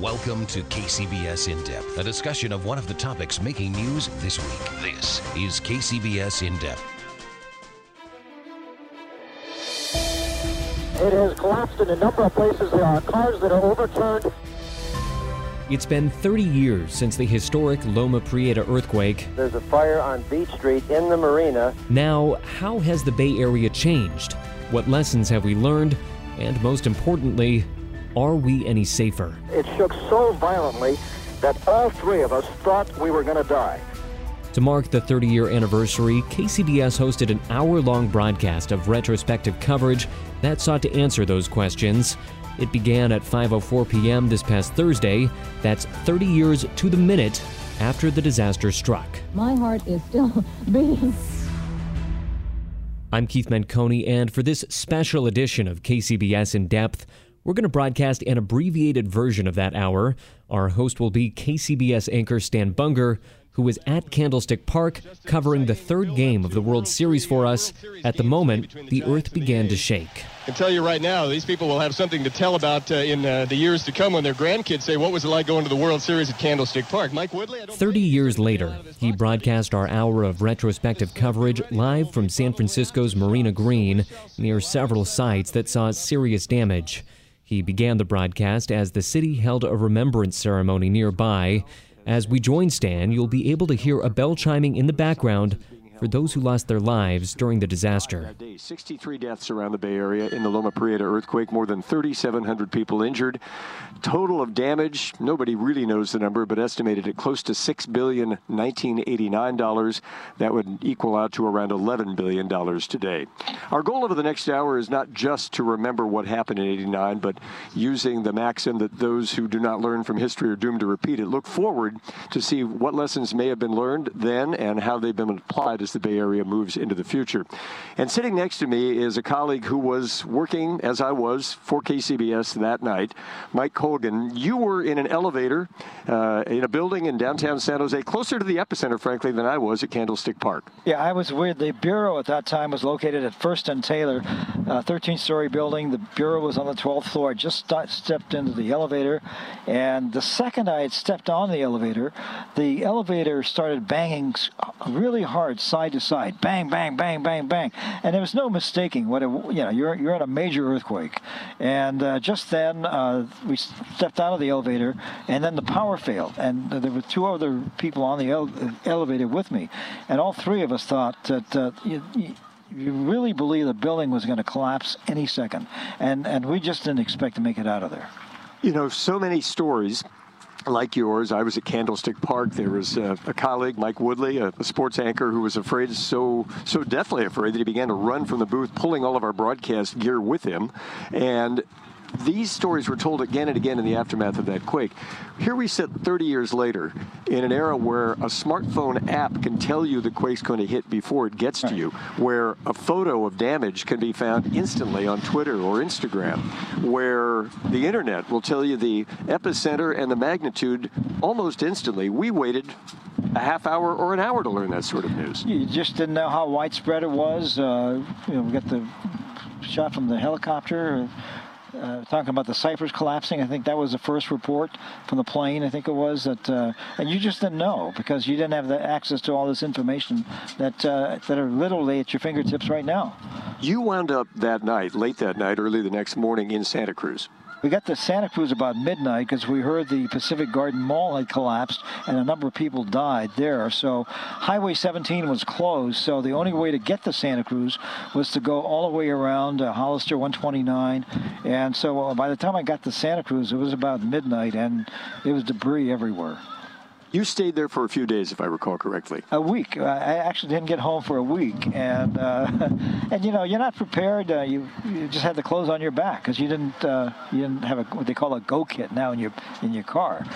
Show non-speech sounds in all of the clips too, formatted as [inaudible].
Welcome to KCBS In Depth, a discussion of one of the topics making news this week. This is KCBS In Depth. It has collapsed in a number of places. There are cars that are overturned. It's been 30 years since the historic Loma Prieta earthquake. There's a fire on Beach Street in the marina. Now, how has the Bay Area changed? What lessons have we learned? And most importantly, are we any safer? It shook so violently that all three of us thought we were going to die. To mark the 30 year anniversary, KCBS hosted an hour long broadcast of retrospective coverage that sought to answer those questions. It began at 5:04 p.m. this past Thursday. That's 30 years to the minute after the disaster struck. My heart is still [laughs] beating. I'm Keith Menconi, and for this special edition of KCBS In Depth, we're going to broadcast an abbreviated version of that hour. Our host will be KCBS anchor Stan Bunger, who was at Candlestick Park covering the third game of the World Series for us at the moment the earth began to shake. I can tell you right now, these people will have something to tell about uh, in uh, the years to come when their grandkids say, What was it like going to the World Series at Candlestick Park? Mike Woodley? 30 years later, he broadcast our hour of retrospective coverage live from San Francisco's Marina Green near several sites that saw serious damage. He began the broadcast as the city held a remembrance ceremony nearby. As we join Stan, you'll be able to hear a bell chiming in the background for those who lost their lives during the disaster. 63 deaths around the Bay Area in the Loma Prieta earthquake, more than 3,700 people injured. Total of damage, nobody really knows the number, but estimated at close to $6 billion 1989 dollars. That would equal out to around $11 billion today. Our goal over the next hour is not just to remember what happened in 89, but using the maxim that those who do not learn from history are doomed to repeat it. Look forward to see what lessons may have been learned then and how they've been applied as the Bay Area moves into the future. And sitting next to me is a colleague who was working, as I was, for KCBS that night, Mike Colgan. You were in an elevator uh, in a building in downtown San Jose, closer to the epicenter, frankly, than I was at Candlestick Park. Yeah, I was where the bureau at that time was located at First and Taylor, 13-story building. The bureau was on the 12th floor. I just st- stepped into the elevator, and the second I had stepped on the elevator, the elevator started banging really hard side to side, bang, bang, bang, bang, bang, and there was no mistaking what it. You know, you're you're at a major earthquake, and uh, just then uh, we stepped out of the elevator, and then the power failed, and there were two other people on the ele- elevator with me, and all three of us thought that. Uh, you, you really believe the building was going to collapse any second, and and we just didn't expect to make it out of there. You know, so many stories like yours. I was at Candlestick Park. There was a, a colleague, Mike Woodley, a, a, sports anchor, who was afraid, so so deathly afraid that he began to run from the booth, pulling all of our broadcast gear with him. And these stories were told again and again in the aftermath of that quake. Here we sit 30 years later in an era where a smartphone app can tell you the quake's going to hit before it gets to you, where a photo of damage can be found instantly on Twitter or Instagram, where the internet will tell you the epicenter and the magnitude almost instantly. We waited a half hour or an hour to learn that sort of news. You just didn't know how widespread it was. Uh, you know, we got the shot from the helicopter. Uh, talking about the Cypress collapsing. I think that was the first report from the plane. I think it was that, uh, and you just didn't know because you didn't have the access to all this information that uh, that are literally at your fingertips right now. You wound up that night, late that night, early the next morning in Santa Cruz. We got to Santa Cruz about midnight because we heard the Pacific Garden Mall had collapsed and a number of people died there. So Highway 17 was closed. So the only way to get to Santa Cruz was to go all the way around uh, Hollister 129. And so uh, by the time I got to Santa Cruz, it was about midnight and it was debris everywhere. You stayed there for a few days, if I recall correctly. A week. I actually didn't get home for a week, and uh, [laughs] and you know you're not prepared. Uh, you, you just had the clothes on your back because you didn't uh, you didn't have a, what they call a go kit now in your in your car.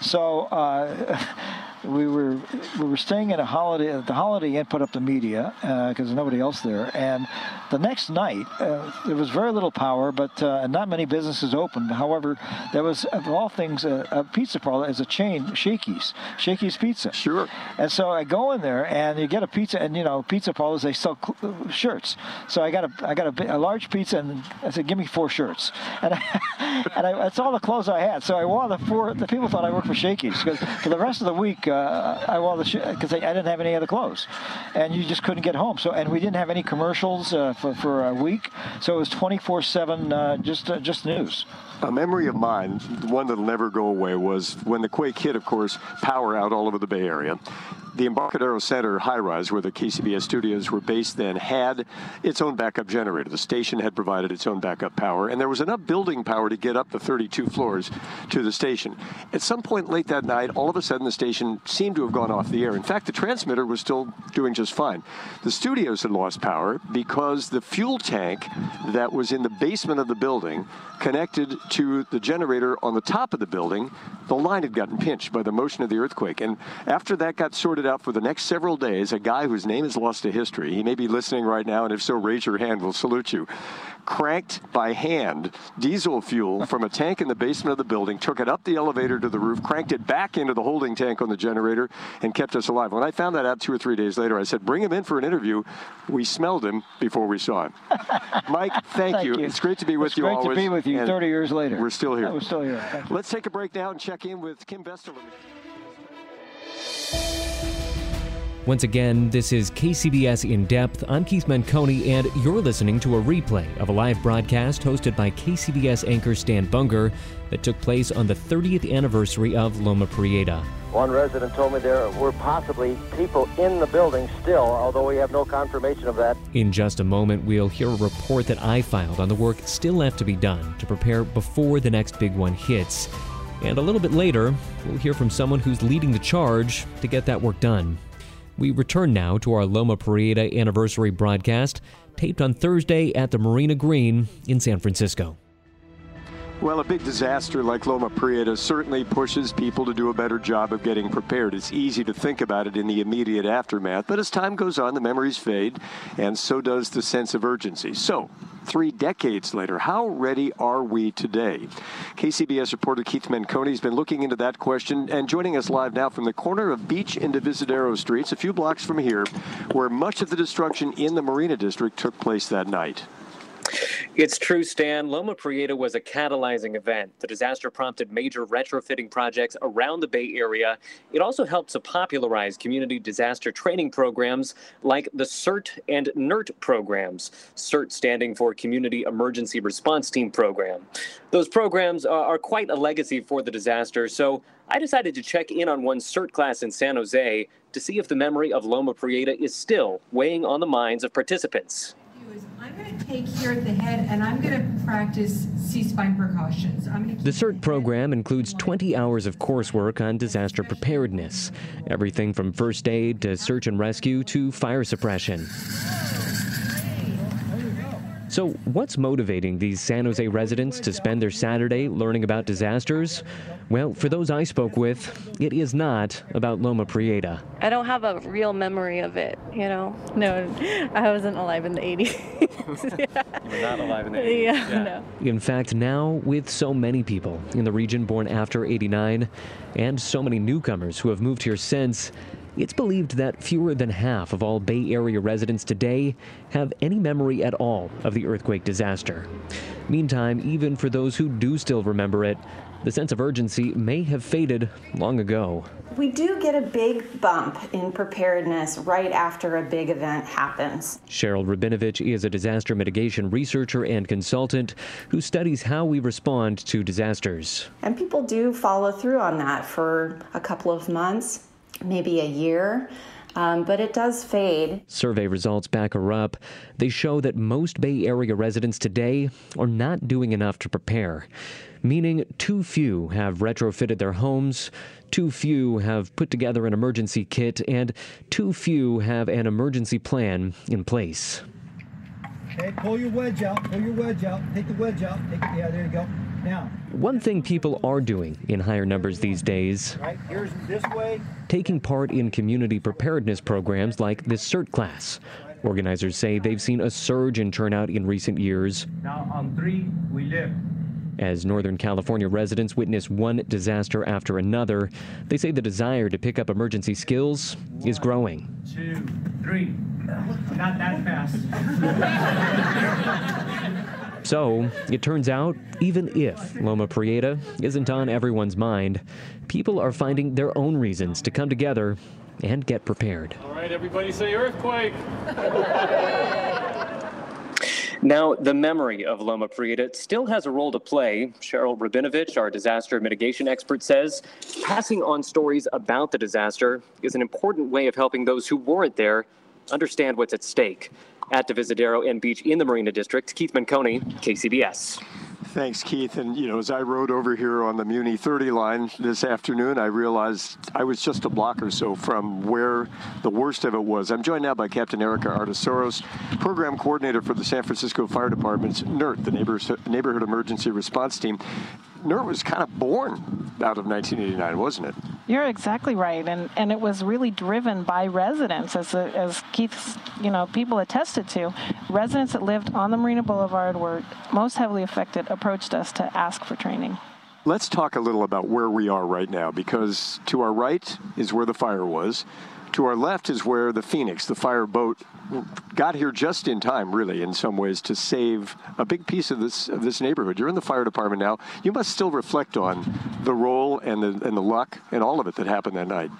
So uh, [laughs] we were we were staying at a holiday the Holiday Inn put up the media because uh, there's nobody else there. And the next night uh, there was very little power, but uh, not many businesses open. However, there was of all things a, a pizza parlor as a chain, Shakey's, Shakey's Pizza. Sure. And so I go in there and you get a pizza, and you know pizza parlors they sell cl- shirts. So I got a I got a, a, large pizza, and I said, "Give me four shirts," and I, [laughs] and I, that's all the clothes I had. So I wore the four. The people thought I worked for Shakey's because for the rest of the week uh, I wore the because I, I, didn't have any other clothes, and you just couldn't get home. So and we didn't have any commercials uh, for for a week, so it was 24/7 uh, just uh, just news. A memory of mine, one that'll never go away, was when the quake hit, of course, power out all over the Bay Area. The Embarcadero Center high rise, where the KCBS studios were based then, had its own backup generator. The station had provided its own backup power, and there was enough building power to get up the 32 floors to the station. At some point late that night, all of a sudden the station seemed to have gone off the air. In fact, the transmitter was still doing just fine. The studios had lost power because the fuel tank that was in the basement of the building connected to the generator on the top of the building, the line had gotten pinched by the motion of the earthquake. And after that got sorted out for the next several days, a guy whose name is lost to history, he may be listening right now, and if so, raise your hand, we'll salute you cranked by hand diesel fuel from a tank in the basement of the building, took it up the elevator to the roof, cranked it back into the holding tank on the generator, and kept us alive. When I found that out two or three days later, I said, bring him in for an interview. We smelled him before we saw him. [laughs] Mike, thank, thank you. you. It's great to be with it's you great always. to be with you 30 years later. We're still here. we're still here. Let's take a break now and check in with Kim Vesterlin. Once again, this is KCBS In Depth. I'm Keith Menconi, and you're listening to a replay of a live broadcast hosted by KCBS anchor Stan Bunger that took place on the 30th anniversary of Loma Prieta. One resident told me there were possibly people in the building still, although we have no confirmation of that. In just a moment, we'll hear a report that I filed on the work still left to be done to prepare before the next big one hits. And a little bit later, we'll hear from someone who's leading the charge to get that work done. We return now to our Loma Prieta anniversary broadcast, taped on Thursday at the Marina Green in San Francisco. Well, a big disaster like Loma Prieta certainly pushes people to do a better job of getting prepared. It's easy to think about it in the immediate aftermath, but as time goes on, the memories fade, and so does the sense of urgency. So, three decades later, how ready are we today? KCBS reporter Keith Menconi has been looking into that question and joining us live now from the corner of Beach and Divisadero Streets, a few blocks from here, where much of the destruction in the Marina District took place that night. It's true, Stan. Loma Prieta was a catalyzing event. The disaster prompted major retrofitting projects around the Bay Area. It also helped to popularize community disaster training programs like the CERT and NERT programs. CERT standing for Community Emergency Response Team Program. Those programs are quite a legacy for the disaster, so I decided to check in on one CERT class in San Jose to see if the memory of Loma Prieta is still weighing on the minds of participants I'm going to take here at the head and I'm going to practice C-spine precautions. the CERT program includes 20 hours of coursework on disaster preparedness, everything from first aid to search and rescue to fire suppression. So, what's motivating these San Jose residents to spend their Saturday learning about disasters? Well, for those I spoke with, it is not about Loma Prieta. I don't have a real memory of it, you know? No, I wasn't alive in the 80s. yeah. You were not alive in the 80s? Yeah, yeah, no. In fact, now, with so many people in the region born after 89 and so many newcomers who have moved here since, it's believed that fewer than half of all Bay Area residents today have any memory at all of the earthquake disaster. Meantime, even for those who do still remember it, the sense of urgency may have faded long ago. We do get a big bump in preparedness right after a big event happens. Cheryl Rabinovich is a disaster mitigation researcher and consultant who studies how we respond to disasters. And people do follow through on that for a couple of months maybe a year. Um, but it does fade. Survey results back her up. They show that most Bay Area residents today are not doing enough to prepare, meaning too few have retrofitted their homes, too few have put together an emergency kit, and too few have an emergency plan in place. Okay, pull your wedge out, pull your wedge out, take the wedge out, take it, yeah, there you go. Now. One thing people are doing in higher numbers these days Right, here's this way. taking part in community preparedness programs like this CERT class. Organizers say they've seen a surge in turnout in recent years Now on three, we live. As Northern California residents witness one disaster after another. They say the desire to pick up emergency skills is growing. Two, three. Not that fast. [laughs] So, it turns out, even if Loma Prieta isn't on everyone's mind, people are finding their own reasons to come together and get prepared. All right, everybody say earthquake. [laughs] Now, the memory of Loma Prieta still has a role to play. Cheryl Rabinovich, our disaster mitigation expert, says passing on stories about the disaster is an important way of helping those who weren't there understand what's at stake. At Divisadero and Beach in the Marina District, Keith Menconi, KCBS. Thanks, Keith. And, you know, as I rode over here on the Muni 30 line this afternoon, I realized I was just a block or so from where the worst of it was. I'm joined now by Captain Erica Arteseros, Program Coordinator for the San Francisco Fire Department's NERT, the Neighborhood Emergency Response Team. NERT was kind of born out of 1989, wasn't it? You're exactly right, and and it was really driven by residents, as as Keith's you know people attested to. Residents that lived on the Marina Boulevard were most heavily affected. Approached us to ask for training. Let's talk a little about where we are right now, because to our right is where the fire was. To our left is where the Phoenix, the fire boat, got here just in time, really, in some ways, to save a big piece of this of this neighborhood. You're in the fire department now. You must still reflect on the role and the and the luck and all of it that happened that night.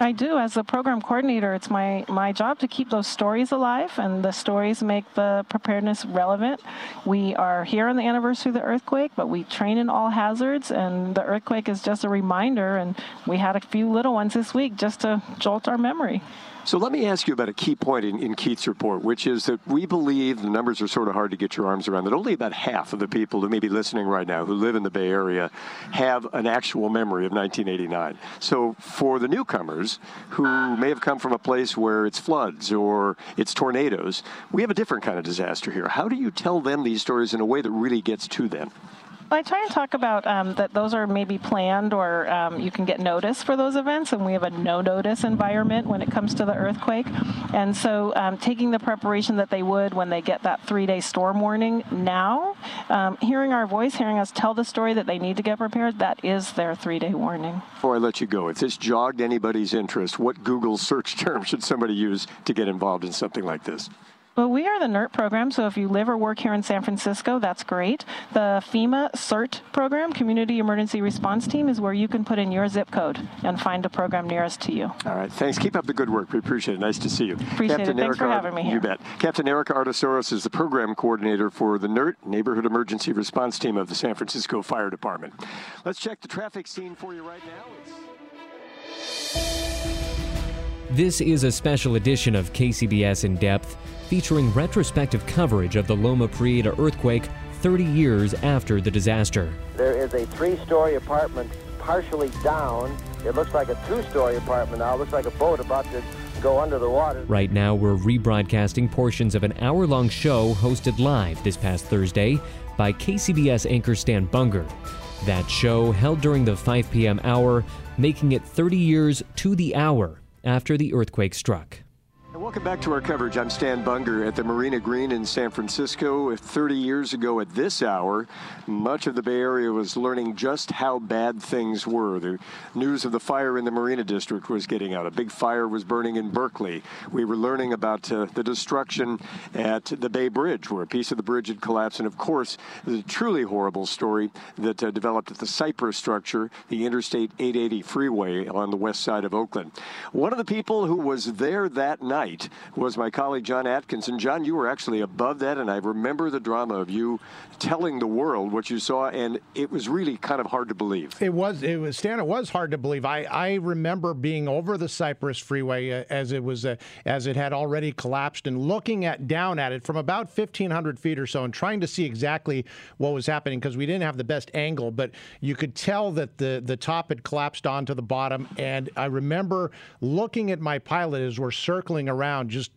I do. As a program coordinator, it's my, my job to keep those stories alive, and the stories make the preparedness relevant. We are here on the anniversary of the earthquake, but we train in all hazards, and the earthquake is just a reminder. And we had a few little ones this week just to jolt our memory. So let me ask you about a key point in, in, Keith's report, which is that we believe the numbers are sort of hard to get your arms around, that only about half of the people who may be listening right now who live in the Bay Area have an actual memory of 1989. So for the newcomers who may have come from a place where it's floods or it's tornadoes, we have a different kind of disaster here. How do you tell them these stories in a way that really gets to them? I try and talk about um, that those are maybe planned or um, you can get notice for those events, and we have a no notice environment when it comes to the earthquake. And so, um, taking the preparation that they would when they get that three day storm warning now, um, hearing our voice, hearing us tell the story that they need to get prepared, that is their three day warning. Before I let you go, if this jogged anybody's interest, what Google search [laughs] term should somebody use to get involved in something like this? Well, we are the NERT program, so if you live or work here in San Francisco, that's great. The FEMA CERT program, Community Emergency Response Team, is where you can put in your zip code and find a program nearest to you. All right, thanks. Keep up the good work. We appreciate it. Nice to see you. Appreciate Captain it. Thanks Erica, for having me here. You bet. Captain Erica Arteseros is the program coordinator for the NERT, Neighborhood Emergency Response Team of the San Francisco Fire Department. Let's check the traffic scene for you right now. It's... This is a special edition of KCBS In Depth featuring retrospective coverage of the Loma Prieta earthquake 30 years after the disaster. There is a three-story apartment partially down. It looks like a two-story apartment now. It looks like a boat about to go under the water. Right now, we're rebroadcasting portions of an hour long show hosted live this past Thursday by KCBS anchor Stan Bunger. That show held during the 5 p.m. hour, making it 30 years to the hour after the earthquake struck. Welcome back to our coverage. I'm Stan Bunger at the Marina Green in San Francisco. 30 years ago at this hour, much of the Bay Area was learning just how bad things were. The news of the fire in the Marina District was getting out. A big fire was burning in Berkeley. We were learning about uh, the destruction at the Bay Bridge, where a piece of the bridge had collapsed. And of course, the truly horrible story that uh, developed at the Cypress structure, the Interstate 880 freeway on the west side of Oakland. One of the people who was there that night was my colleague John Atkinson. John, you were actually above that, and I remember the drama of you telling the world what you saw, and it was really kind of hard to believe. It was, it was, Stan. It was hard to believe. I, I remember being over the Cypress Freeway uh, as it was, uh, as it had already collapsed, and looking at down at it from about 1,500 feet or so, and trying to see exactly what was happening because we didn't have the best angle, but you could tell that the the top had collapsed onto the bottom, and I remember looking at my pilot as we're circling around, just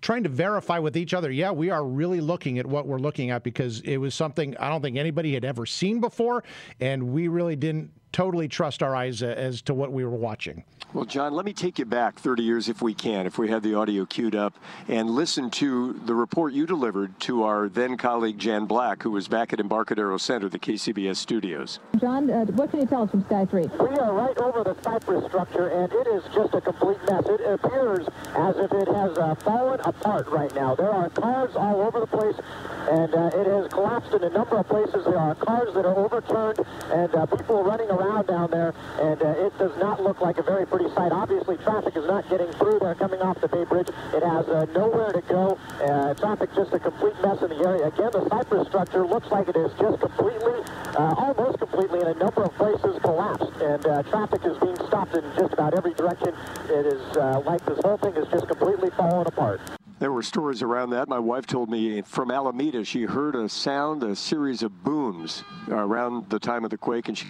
trying to verify with each other, yeah, we are really looking at what we're looking at because it was something I don't think anybody had ever seen before, and we really didn't totally trust our eyes as to what we were watching. Well, John, let me take you back 30 years if we can, if we have the audio queued up, and listen to the report you delivered to our then colleague Jan Black, who was back at Embarcadero Center, the KCBS studios. John, uh, what can you tell us from Sky 3? We are right over the Cypress structure, and it is just a complete mess. It appears as if it has uh, fallen apart right now. There are cars all over the place, and uh, it has collapsed in a number of places. There are cars that are overturned, and uh, people running around around down there, and uh, it does not look like a very pretty sight. Obviously, traffic is not getting through there coming off the Bay Bridge. It has uh, nowhere to go. Uh, traffic just a complete mess in the area. Again, the Cypress structure looks like it is just completely, uh, almost completely, in a number of places collapsed, and uh, traffic is being stopped in just about every direction. It is uh, like this whole thing is just completely falling apart. There were stories around that. My wife told me from Alameda she heard a sound, a series of booms around the time of the quake, and she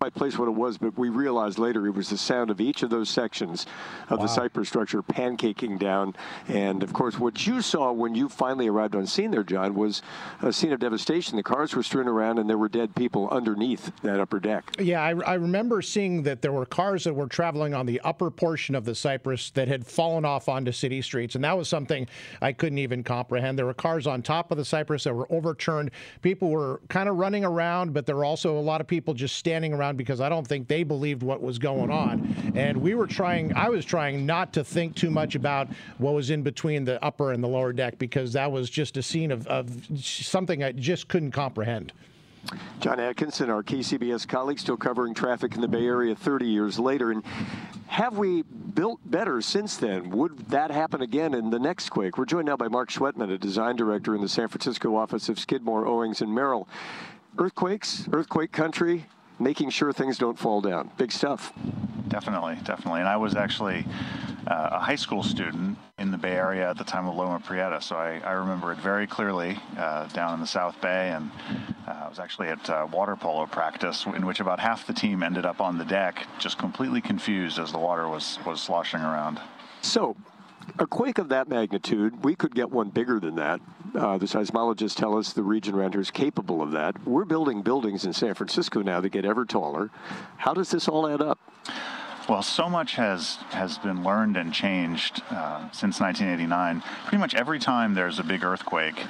quite place what it was, but we realized later it was the sound of each of those sections of wow. the Cypress structure pancaking down. And of course, what you saw when you finally arrived on scene there, John, was a scene of devastation. The cars were strewn around and there were dead people underneath that upper deck. Yeah, I, I remember seeing that there were cars that were traveling on the upper portion of the Cypress that had fallen off onto city streets. And that was something I couldn't even comprehend. There were cars on top of the Cypress that were overturned. People were kind of running around, but there were also a lot of people just standing around because I don't think they believed what was going on. And we were trying, I was trying not to think too much about what was in between the upper and the lower deck because that was just a scene of, of something I just couldn't comprehend. John Atkinson, our KCBS colleague, still covering traffic in the Bay Area 30 years later. And have we built better since then? Would that happen again in the next quake? We're joined now by Mark Schwettmann, a design director in the San Francisco office of Skidmore, Owings, and Merrill. Earthquakes, earthquake country, making sure things don't fall down. Big stuff. Definitely, definitely. And I was actually uh, a high school student in the Bay Area at the time of Loma Prieta, so I, I remember it very clearly uh, down in the South Bay. And uh, I was actually at uh, water polo practice, in which about half the team ended up on the deck, just completely confused as the water was was sloshing around. So, a quake of that magnitude, we could get one bigger than that. Uh, the seismologists tell us the region around here is capable of that. We're building buildings in San Francisco now that get ever taller. How does this all add up? Well, so much has has been learned and changed uh, since 1989. Pretty much every time there's a big earthquake,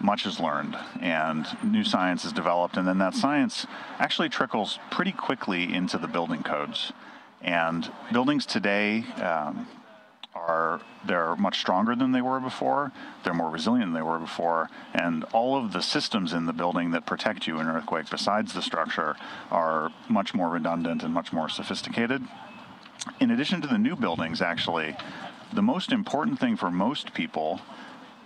much is learned and new science is developed, and then that science actually trickles pretty quickly into the building codes. And buildings today. Um, are they're much stronger than they were before. They're more resilient than they were before, and all of the systems in the building that protect you in an earthquake, besides the structure, are much more redundant and much more sophisticated. In addition to the new buildings, actually, the most important thing for most people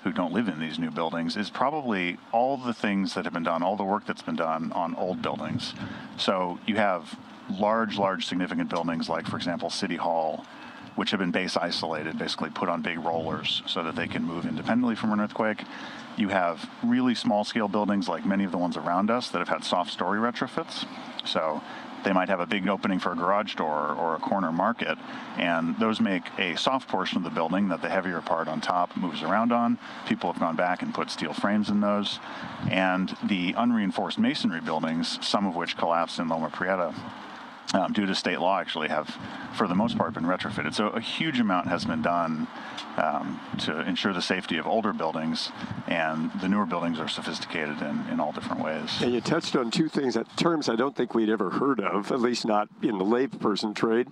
who don't live in these new buildings is probably all the things that have been done, all the work that's been done on old buildings. So you have large, large, significant buildings like, for example, City Hall which have been base isolated, basically put on big rollers so that they can move independently from an earthquake. You have really small scale buildings like many of the ones around us that have had soft story retrofits. So they might have a big opening for a garage door or a corner market, and those make a soft portion of the building that the heavier part on top moves around on. People have gone back and put steel frames in those. And the unreinforced masonry buildings, some of which collapsed in Loma Prieta, um, due to state law, actually have, for the most part, been retrofitted. So a huge amount has been done um, to ensure the safety of older buildings, and the newer buildings are sophisticated in, in all different ways. And you touched on two things, that terms I don't think we'd ever heard of, at least not in the layperson trade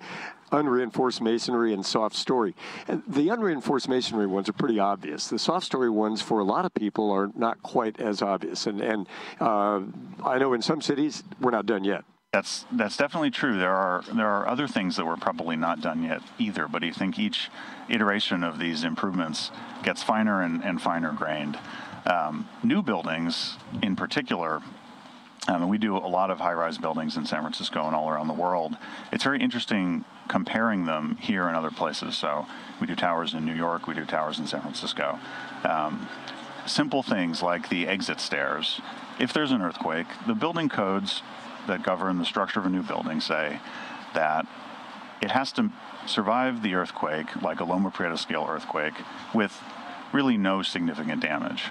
unreinforced masonry and soft story. And the unreinforced masonry ones are pretty obvious. The soft story ones, for a lot of people, are not quite as obvious. And, and uh, I know in some cities, we're not done yet. That's that's definitely true. There are there are other things that we're probably not done yet either. But I think each iteration of these improvements gets finer and, and finer grained. Um, new buildings, in particular, um, we do a lot of high-rise buildings in San Francisco and all around the world. It's very interesting comparing them here and other places. So we do towers in New York, we do towers in San Francisco. Um, simple things like the exit stairs. If there's an earthquake, the building codes that govern the structure of a new building say that it has to survive the earthquake, like a Loma Prieta scale earthquake, with really no significant damage.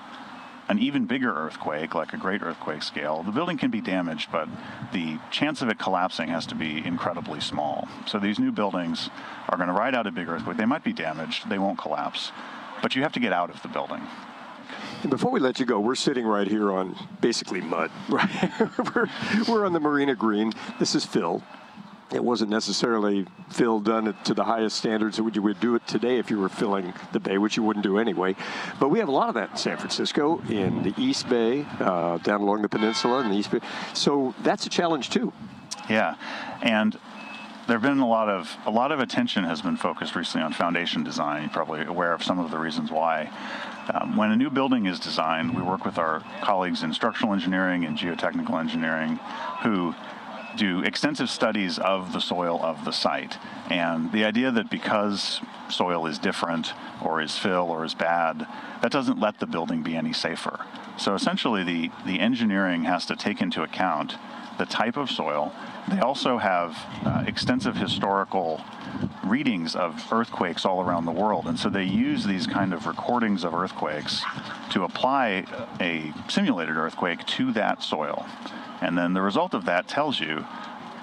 An even bigger earthquake, like a great earthquake scale, the building can be damaged, but the chance of it collapsing has to be incredibly small. So these new buildings are going to ride out a big earthquake. They might be damaged, they won't collapse, but you have to get out of the building. And before we let you go, we're sitting right here on basically mud. [laughs] Right? [laughs] we're, we're on the Marina Green. This is fill. It wasn't necessarily fill done to the highest standards that you would do it today if you were filling the bay, which you wouldn't do anyway. But we have a lot of that in San Francisco, in the East Bay, uh, down along the peninsula in the East Bay. So that's a challenge too. Yeah, and there have been a lot of a lot of attention has been focused recently on foundation design. You're probably aware of some of the reasons why. Um, when a new building is designed, we work with our colleagues in structural engineering and geotechnical engineering, who do extensive studies of the soil of the site. And the idea that because soil is different or is fill or is bad, that doesn't let the building be any safer. So essentially, the, the engineering has to take into account the type of soil. They also have uh, extensive historical readings of earthquakes all around the world. And so they use these kind of recordings of earthquakes to apply a simulated earthquake to that soil. And then the result of that tells you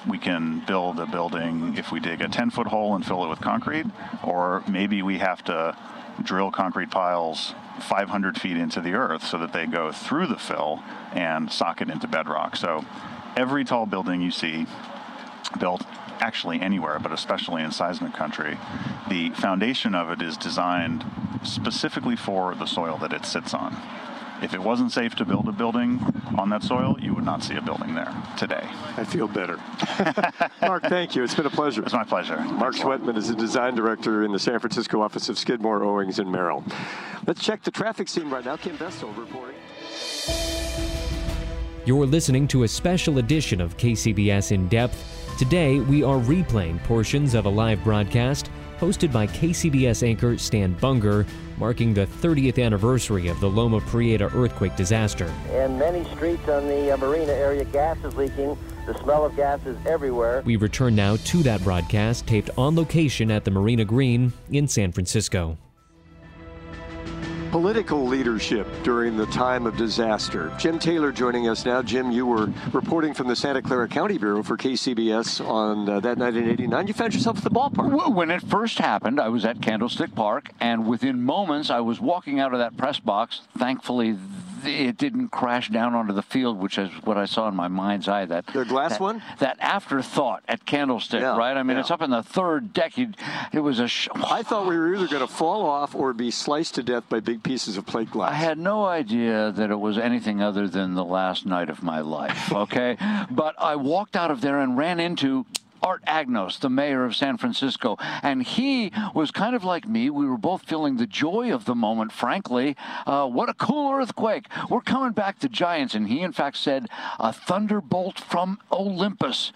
we can build a building if we dig a 10 foot hole and fill it with concrete, or maybe we have to drill concrete piles 500 feet into the earth so that they go through the fill and socket into bedrock. So every tall building you see built actually anywhere, but especially in seismic country, the foundation of it is designed specifically for the soil that it sits on. If it wasn't safe to build a building on that soil, you would not see a building there today. I feel better. [laughs] Mark, thank you. It's been a pleasure. It's my pleasure. Mark Schwettmann is the design director in the San Francisco office of Skidmore, Owings, and Merrill. Let's check the traffic scene right now. Kim Vestal reporting. You're listening to a special edition of KCBS In Depth. Today, we are replaying portions of a live broadcast hosted by KCBS anchor Stan Bunger, marking the 30th anniversary of the Loma Prieta earthquake disaster. In many streets on the uh, marina area, gas is leaking. The smell of gas is everywhere. We return now to that broadcast taped on location at the Marina Green in San Francisco political leadership during the time of disaster. Jim Taylor joining us now. Jim, you were reporting from the Santa Clara County Bureau for KCBS on uh, that night in 89. You found yourself at the ballpark. When it first happened, I was at Candlestick Park, and within moments, I was walking out of that press box. Thankfully, it didn't crash down onto the field, which is what I saw in my mind's eye. That the glass that, one, that afterthought at Candlestick, yeah, right? I mean, yeah. it's up in the third deck. it was a. Sh- I thought we were either going to fall off or be sliced to death by big pieces of plate glass. I had no idea that it was anything other than the last night of my life. [laughs] Okay, but I walked out of there and ran into Art Agnos, the mayor of San Francisco. And he was kind of like me. We were both feeling the joy of the moment, frankly. Uh, what a cool earthquake. We're coming back to Giants. And he, in fact, said, a thunderbolt from Olympus.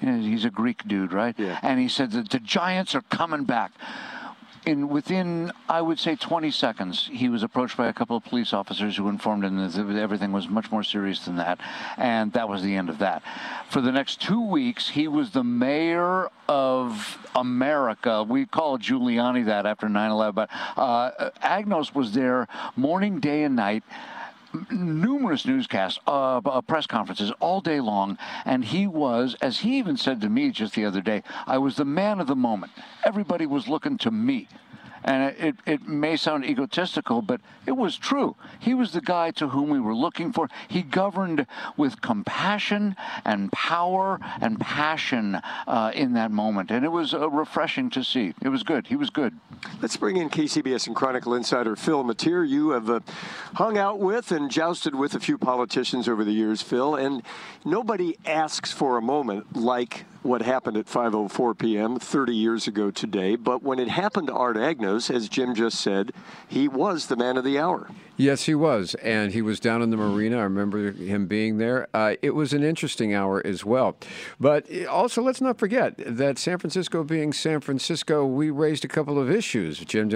You know, he's a Greek dude, right? Yeah. And he said that the Giants are coming back in within, I would say, 20 seconds, he was approached by a couple of police officers who informed him that everything was much more serious than that, and that was the end of that. For the next two weeks, he was the mayor of America. We call Giuliani that after 9/11, but uh, Agnos was there morning, day, and night numerous newscasts, uh, uh, press conferences all day long, and he was, as he even said to me just the other day, I was the man of the moment. Everybody was looking to me. And it, it may sound egotistical, but it was true. He was the guy to whom we were looking for. He governed with compassion and power and passion uh, in that moment. And it was uh, refreshing to see. It was good. He was good. Let's bring in KCBS and Chronicle insider Phil Matier. You have uh, hung out with and jousted with a few politicians over the years, Phil, and nobody asks for a moment like what happened at 5:04 p.m. 30 years ago today. But when it happened to Art Agnos, as Jim just said, he was the man of the hour. Yes, he was, and he was down in the marina. I remember him being there. Uh, it was an interesting hour as well. But also, let's not forget that San Francisco, being San Francisco, we raised a couple of issues. Jim,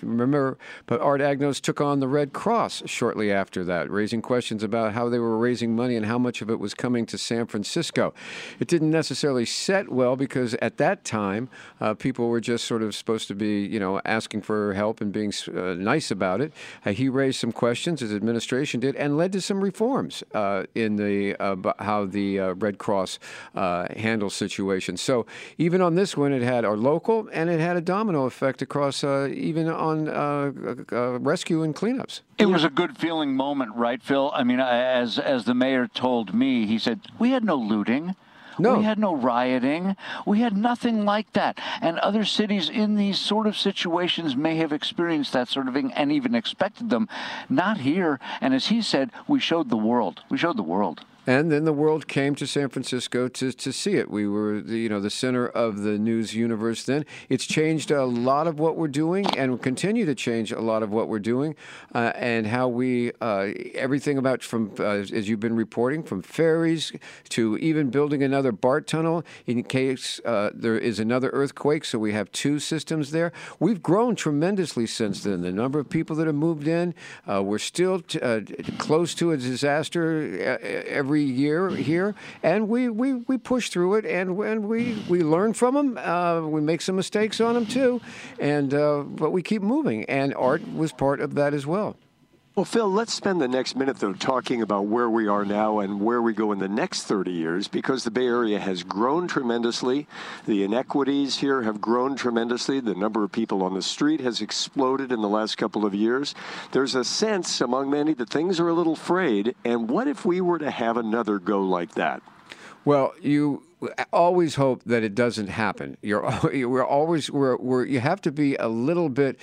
remember, but Art Agnos took on the Red Cross shortly after that, raising questions about how they were raising money and how much of it was coming to San Francisco. It didn't necessarily necessarily set well because at that time uh, people were just sort of supposed to be, you know, asking for help and being uh, nice about it. Uh, he raised some questions, his administration did, and led to some reforms uh, in the uh, how the Red Cross handles situations. So even on this one, it had our local and it had a domino effect across even on rescue and cleanups. It was a good feeling moment, right, Phil? I mean, as as the mayor told me, he said we had no looting. No. We had no rioting. We had nothing like that. And other cities in these sort of situations may have experienced that sort of thing and even expected them. Not here. And as he said, we showed the world. We showed the world. And then the world came to San Francisco to, to see it. We were, the, you know, the center of the news universe then. It's changed a lot of what we're doing and will continue to change a lot of what we're doing uh, and how we, uh, everything about from, uh, as you've been reporting, from ferries to even building another BART tunnel in case uh, there is another earthquake. So we have two systems there. We've grown tremendously since then. The number of people that have moved in, uh, we're still t- uh, close to a disaster every every year here, and we, we, we push through it, and, and we, we learn from them. Uh, we make some mistakes on them too, and uh, but we keep moving. And art was part of that as well. Well, Phil, let's spend the next minute, though, talking about where we are now and where we go in the next 30 years because the Bay Area has grown tremendously. The inequities here have grown tremendously. The number of people on the street has exploded in the last couple of years. There's a sense among many that things are a little frayed. And what if we were to have another go like that? Well, you always hope that it doesn't happen. You're [laughs] we're always we're, we're you have to be a little bit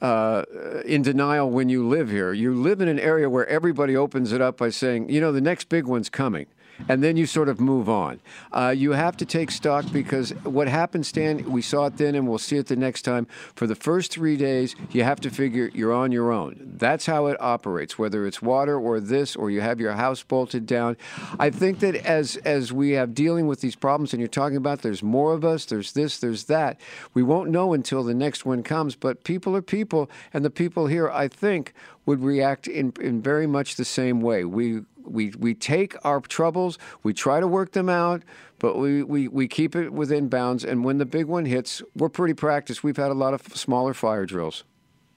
uh, in denial when you live here. You live in an area where everybody opens it up by saying, you know, the next big one's coming and then you sort of move on. Uh, you have to take stock because what happened, Stan, we saw it then and we'll see it the next time. For the first three days, you have to figure you're on your own. That's how it operates, whether it's water or this or you have your house bolted down. I think that as, as we have dealing with these problems and you're talking about there's more of us, there's this, there's that, we won't know until the next one comes, but people are people, and the people here, I think, would react in, in very much the same way. We we, we take our troubles, we try to work them out, but we, we, we keep it within bounds. And when the big one hits, we're pretty practiced. We've had a lot of smaller fire drills.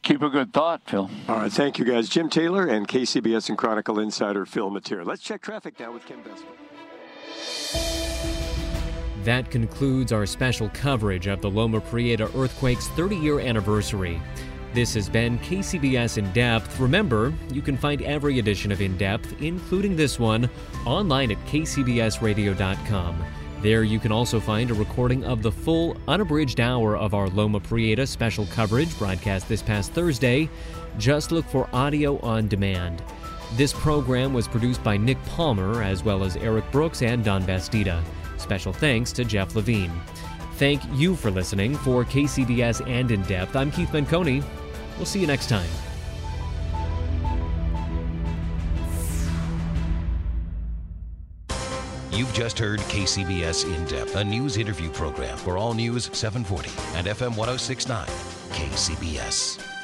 Keep a good thought, Phil. All right, thank you guys. Jim Taylor and KCBS and Chronicle insider Phil Matier. Let's check traffic now with Ken Besser. That concludes our special coverage of the Loma Prieta earthquake's 30 year anniversary. This has been KCBS In Depth. Remember, you can find every edition of In Depth, including this one, online at kcbsradio.com. There you can also find a recording of the full, unabridged hour of our Loma Prieta special coverage broadcast this past Thursday. Just look for audio on demand. This program was produced by Nick Palmer, as well as Eric Brooks and Don Bastida. Special thanks to Jeff Levine. Thank you for listening. For KCBS and In Depth, I'm Keith Menconi. We'll see you next time. You've just heard KCBS In Depth, a news interview program for All News 740 and FM 1069. KCBS.